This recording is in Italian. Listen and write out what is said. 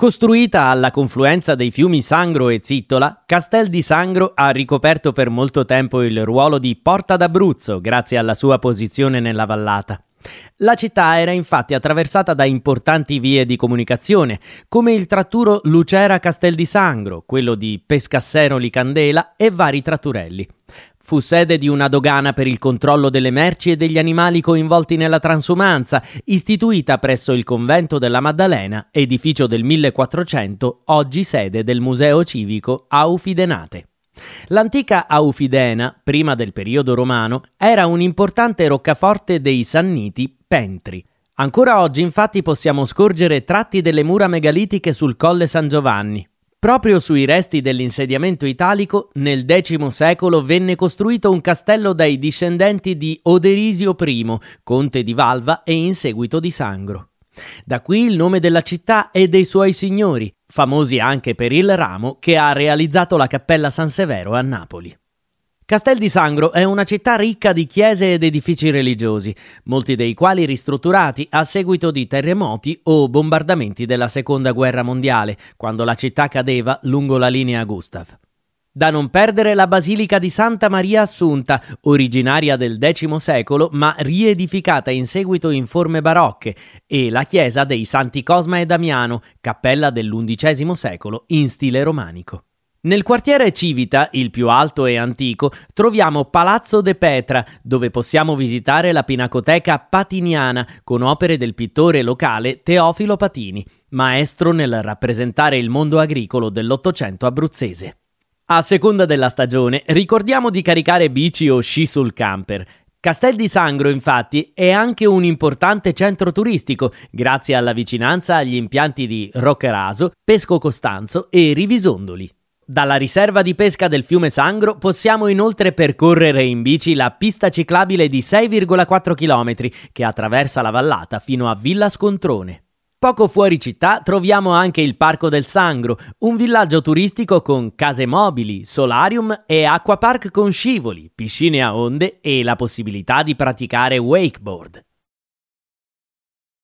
Costruita alla confluenza dei fiumi Sangro e Zittola, Castel di Sangro ha ricoperto per molto tempo il ruolo di Porta d'Abruzzo grazie alla sua posizione nella vallata. La città era infatti attraversata da importanti vie di comunicazione, come il tratturo Lucera Castel di Sangro, quello di Pescassero Licandela e vari tratturelli. Fu sede di una dogana per il controllo delle merci e degli animali coinvolti nella transumanza, istituita presso il convento della Maddalena, edificio del 1400, oggi sede del Museo Civico Aufidenate. L'antica Aufidena, prima del periodo romano, era un importante roccaforte dei Sanniti Pentri. Ancora oggi infatti possiamo scorgere tratti delle mura megalitiche sul Colle San Giovanni, Proprio sui resti dell'insediamento italico, nel X secolo venne costruito un castello dai discendenti di Oderisio I, conte di Valva e in seguito di Sangro. Da qui il nome della città e dei suoi signori, famosi anche per il ramo che ha realizzato la cappella San Severo a Napoli. Castel di Sangro è una città ricca di chiese ed edifici religiosi, molti dei quali ristrutturati a seguito di terremoti o bombardamenti della Seconda Guerra Mondiale, quando la città cadeva lungo la linea Gustav. Da non perdere la Basilica di Santa Maria Assunta, originaria del X secolo ma riedificata in seguito in forme barocche, e la chiesa dei Santi Cosma e Damiano, cappella dell'XI secolo in stile romanico. Nel quartiere Civita, il più alto e antico, troviamo Palazzo de Petra, dove possiamo visitare la pinacoteca patiniana con opere del pittore locale Teofilo Patini, maestro nel rappresentare il mondo agricolo dell'Ottocento abruzzese. A seconda della stagione, ricordiamo di caricare bici o sci sul camper. Castel di Sangro, infatti, è anche un importante centro turistico, grazie alla vicinanza agli impianti di Roccaraso, Pesco Costanzo e Rivisondoli. Dalla riserva di pesca del fiume Sangro possiamo inoltre percorrere in bici la pista ciclabile di 6,4 km che attraversa la vallata fino a Villa Scontrone. Poco fuori città troviamo anche il Parco del Sangro, un villaggio turistico con case mobili, solarium e acquapark con scivoli, piscine a onde e la possibilità di praticare wakeboard.